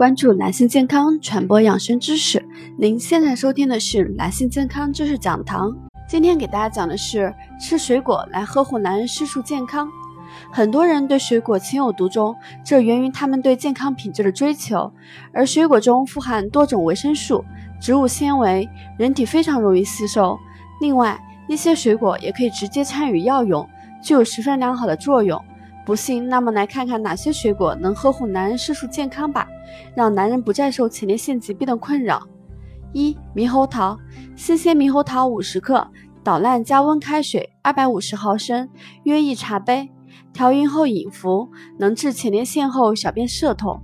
关注男性健康，传播养生知识。您现在收听的是男性健康知识讲堂。今天给大家讲的是吃水果来呵护男人私处健康。很多人对水果情有独钟，这源于他们对健康品质的追求。而水果中富含多种维生素、植物纤维，人体非常容易吸收。另外，一些水果也可以直接参与药用，具有十分良好的作用。不信，那么来看看哪些水果能呵护男人湿数健康吧，让男人不再受前列腺疾病的困扰。一、猕猴桃，新鲜猕猴桃五十克，捣烂加温开水二百五十毫升，约一茶杯，调匀后饮服，能治前列腺后小便涩痛。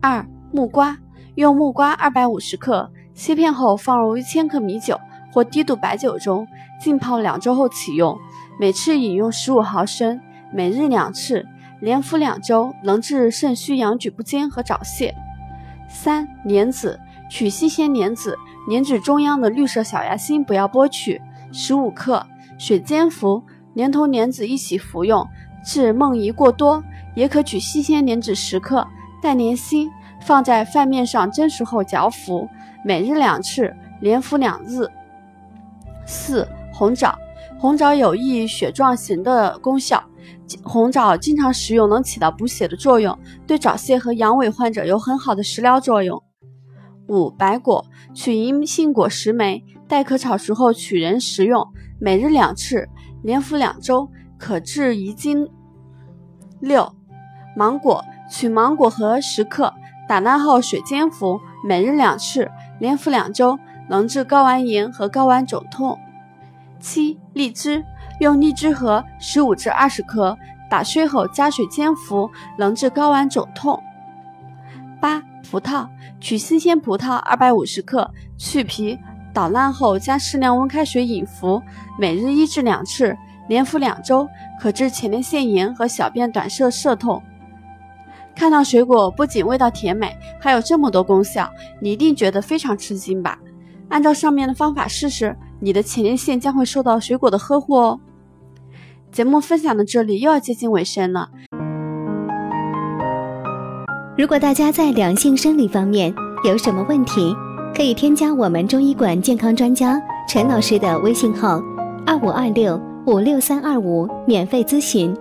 二、木瓜，用木瓜二百五十克，切片后放入一千克米酒或低度白酒中，浸泡两周后启用，每次饮用十五毫升。每日两次，连服两周，能治肾虚阳举不坚和早泄。三莲子，取新鲜莲子，莲子中央的绿色小芽心不要剥取，十五克，水煎服，连同莲子一起服用，治梦遗过多。也可取新鲜莲子十克，带莲心，放在饭面上蒸熟后嚼服，每日两次，连服两日。四红枣，红枣有益血状型的功效。红枣经常食用能起到补血的作用，对早泄和阳痿患者有很好的食疗作用。五、白果，取银杏果十枚，待壳炒熟后取仁食用，每日两次，连服两周，可治遗精。六、芒果，取芒果核十克，打烂后水煎服，每日两次，连服两周，能治睾丸炎和睾丸肿痛。七、荔枝。用荔枝核十五至二十克打碎后加水煎服，能治睾丸肿痛。八、葡萄，取新鲜葡萄二百五十克，去皮，捣烂后加适量温开水饮服，每日一至两次，连服两周，可治前列腺炎和小便短涩涩痛。看到水果不仅味道甜美，还有这么多功效，你一定觉得非常吃惊吧？按照上面的方法试试。你的前列腺将会受到水果的呵护哦。节目分享到这里又要接近尾声了。如果大家在两性生理方面有什么问题，可以添加我们中医馆健康专家陈老师的微信号：二五二六五六三二五，免费咨询。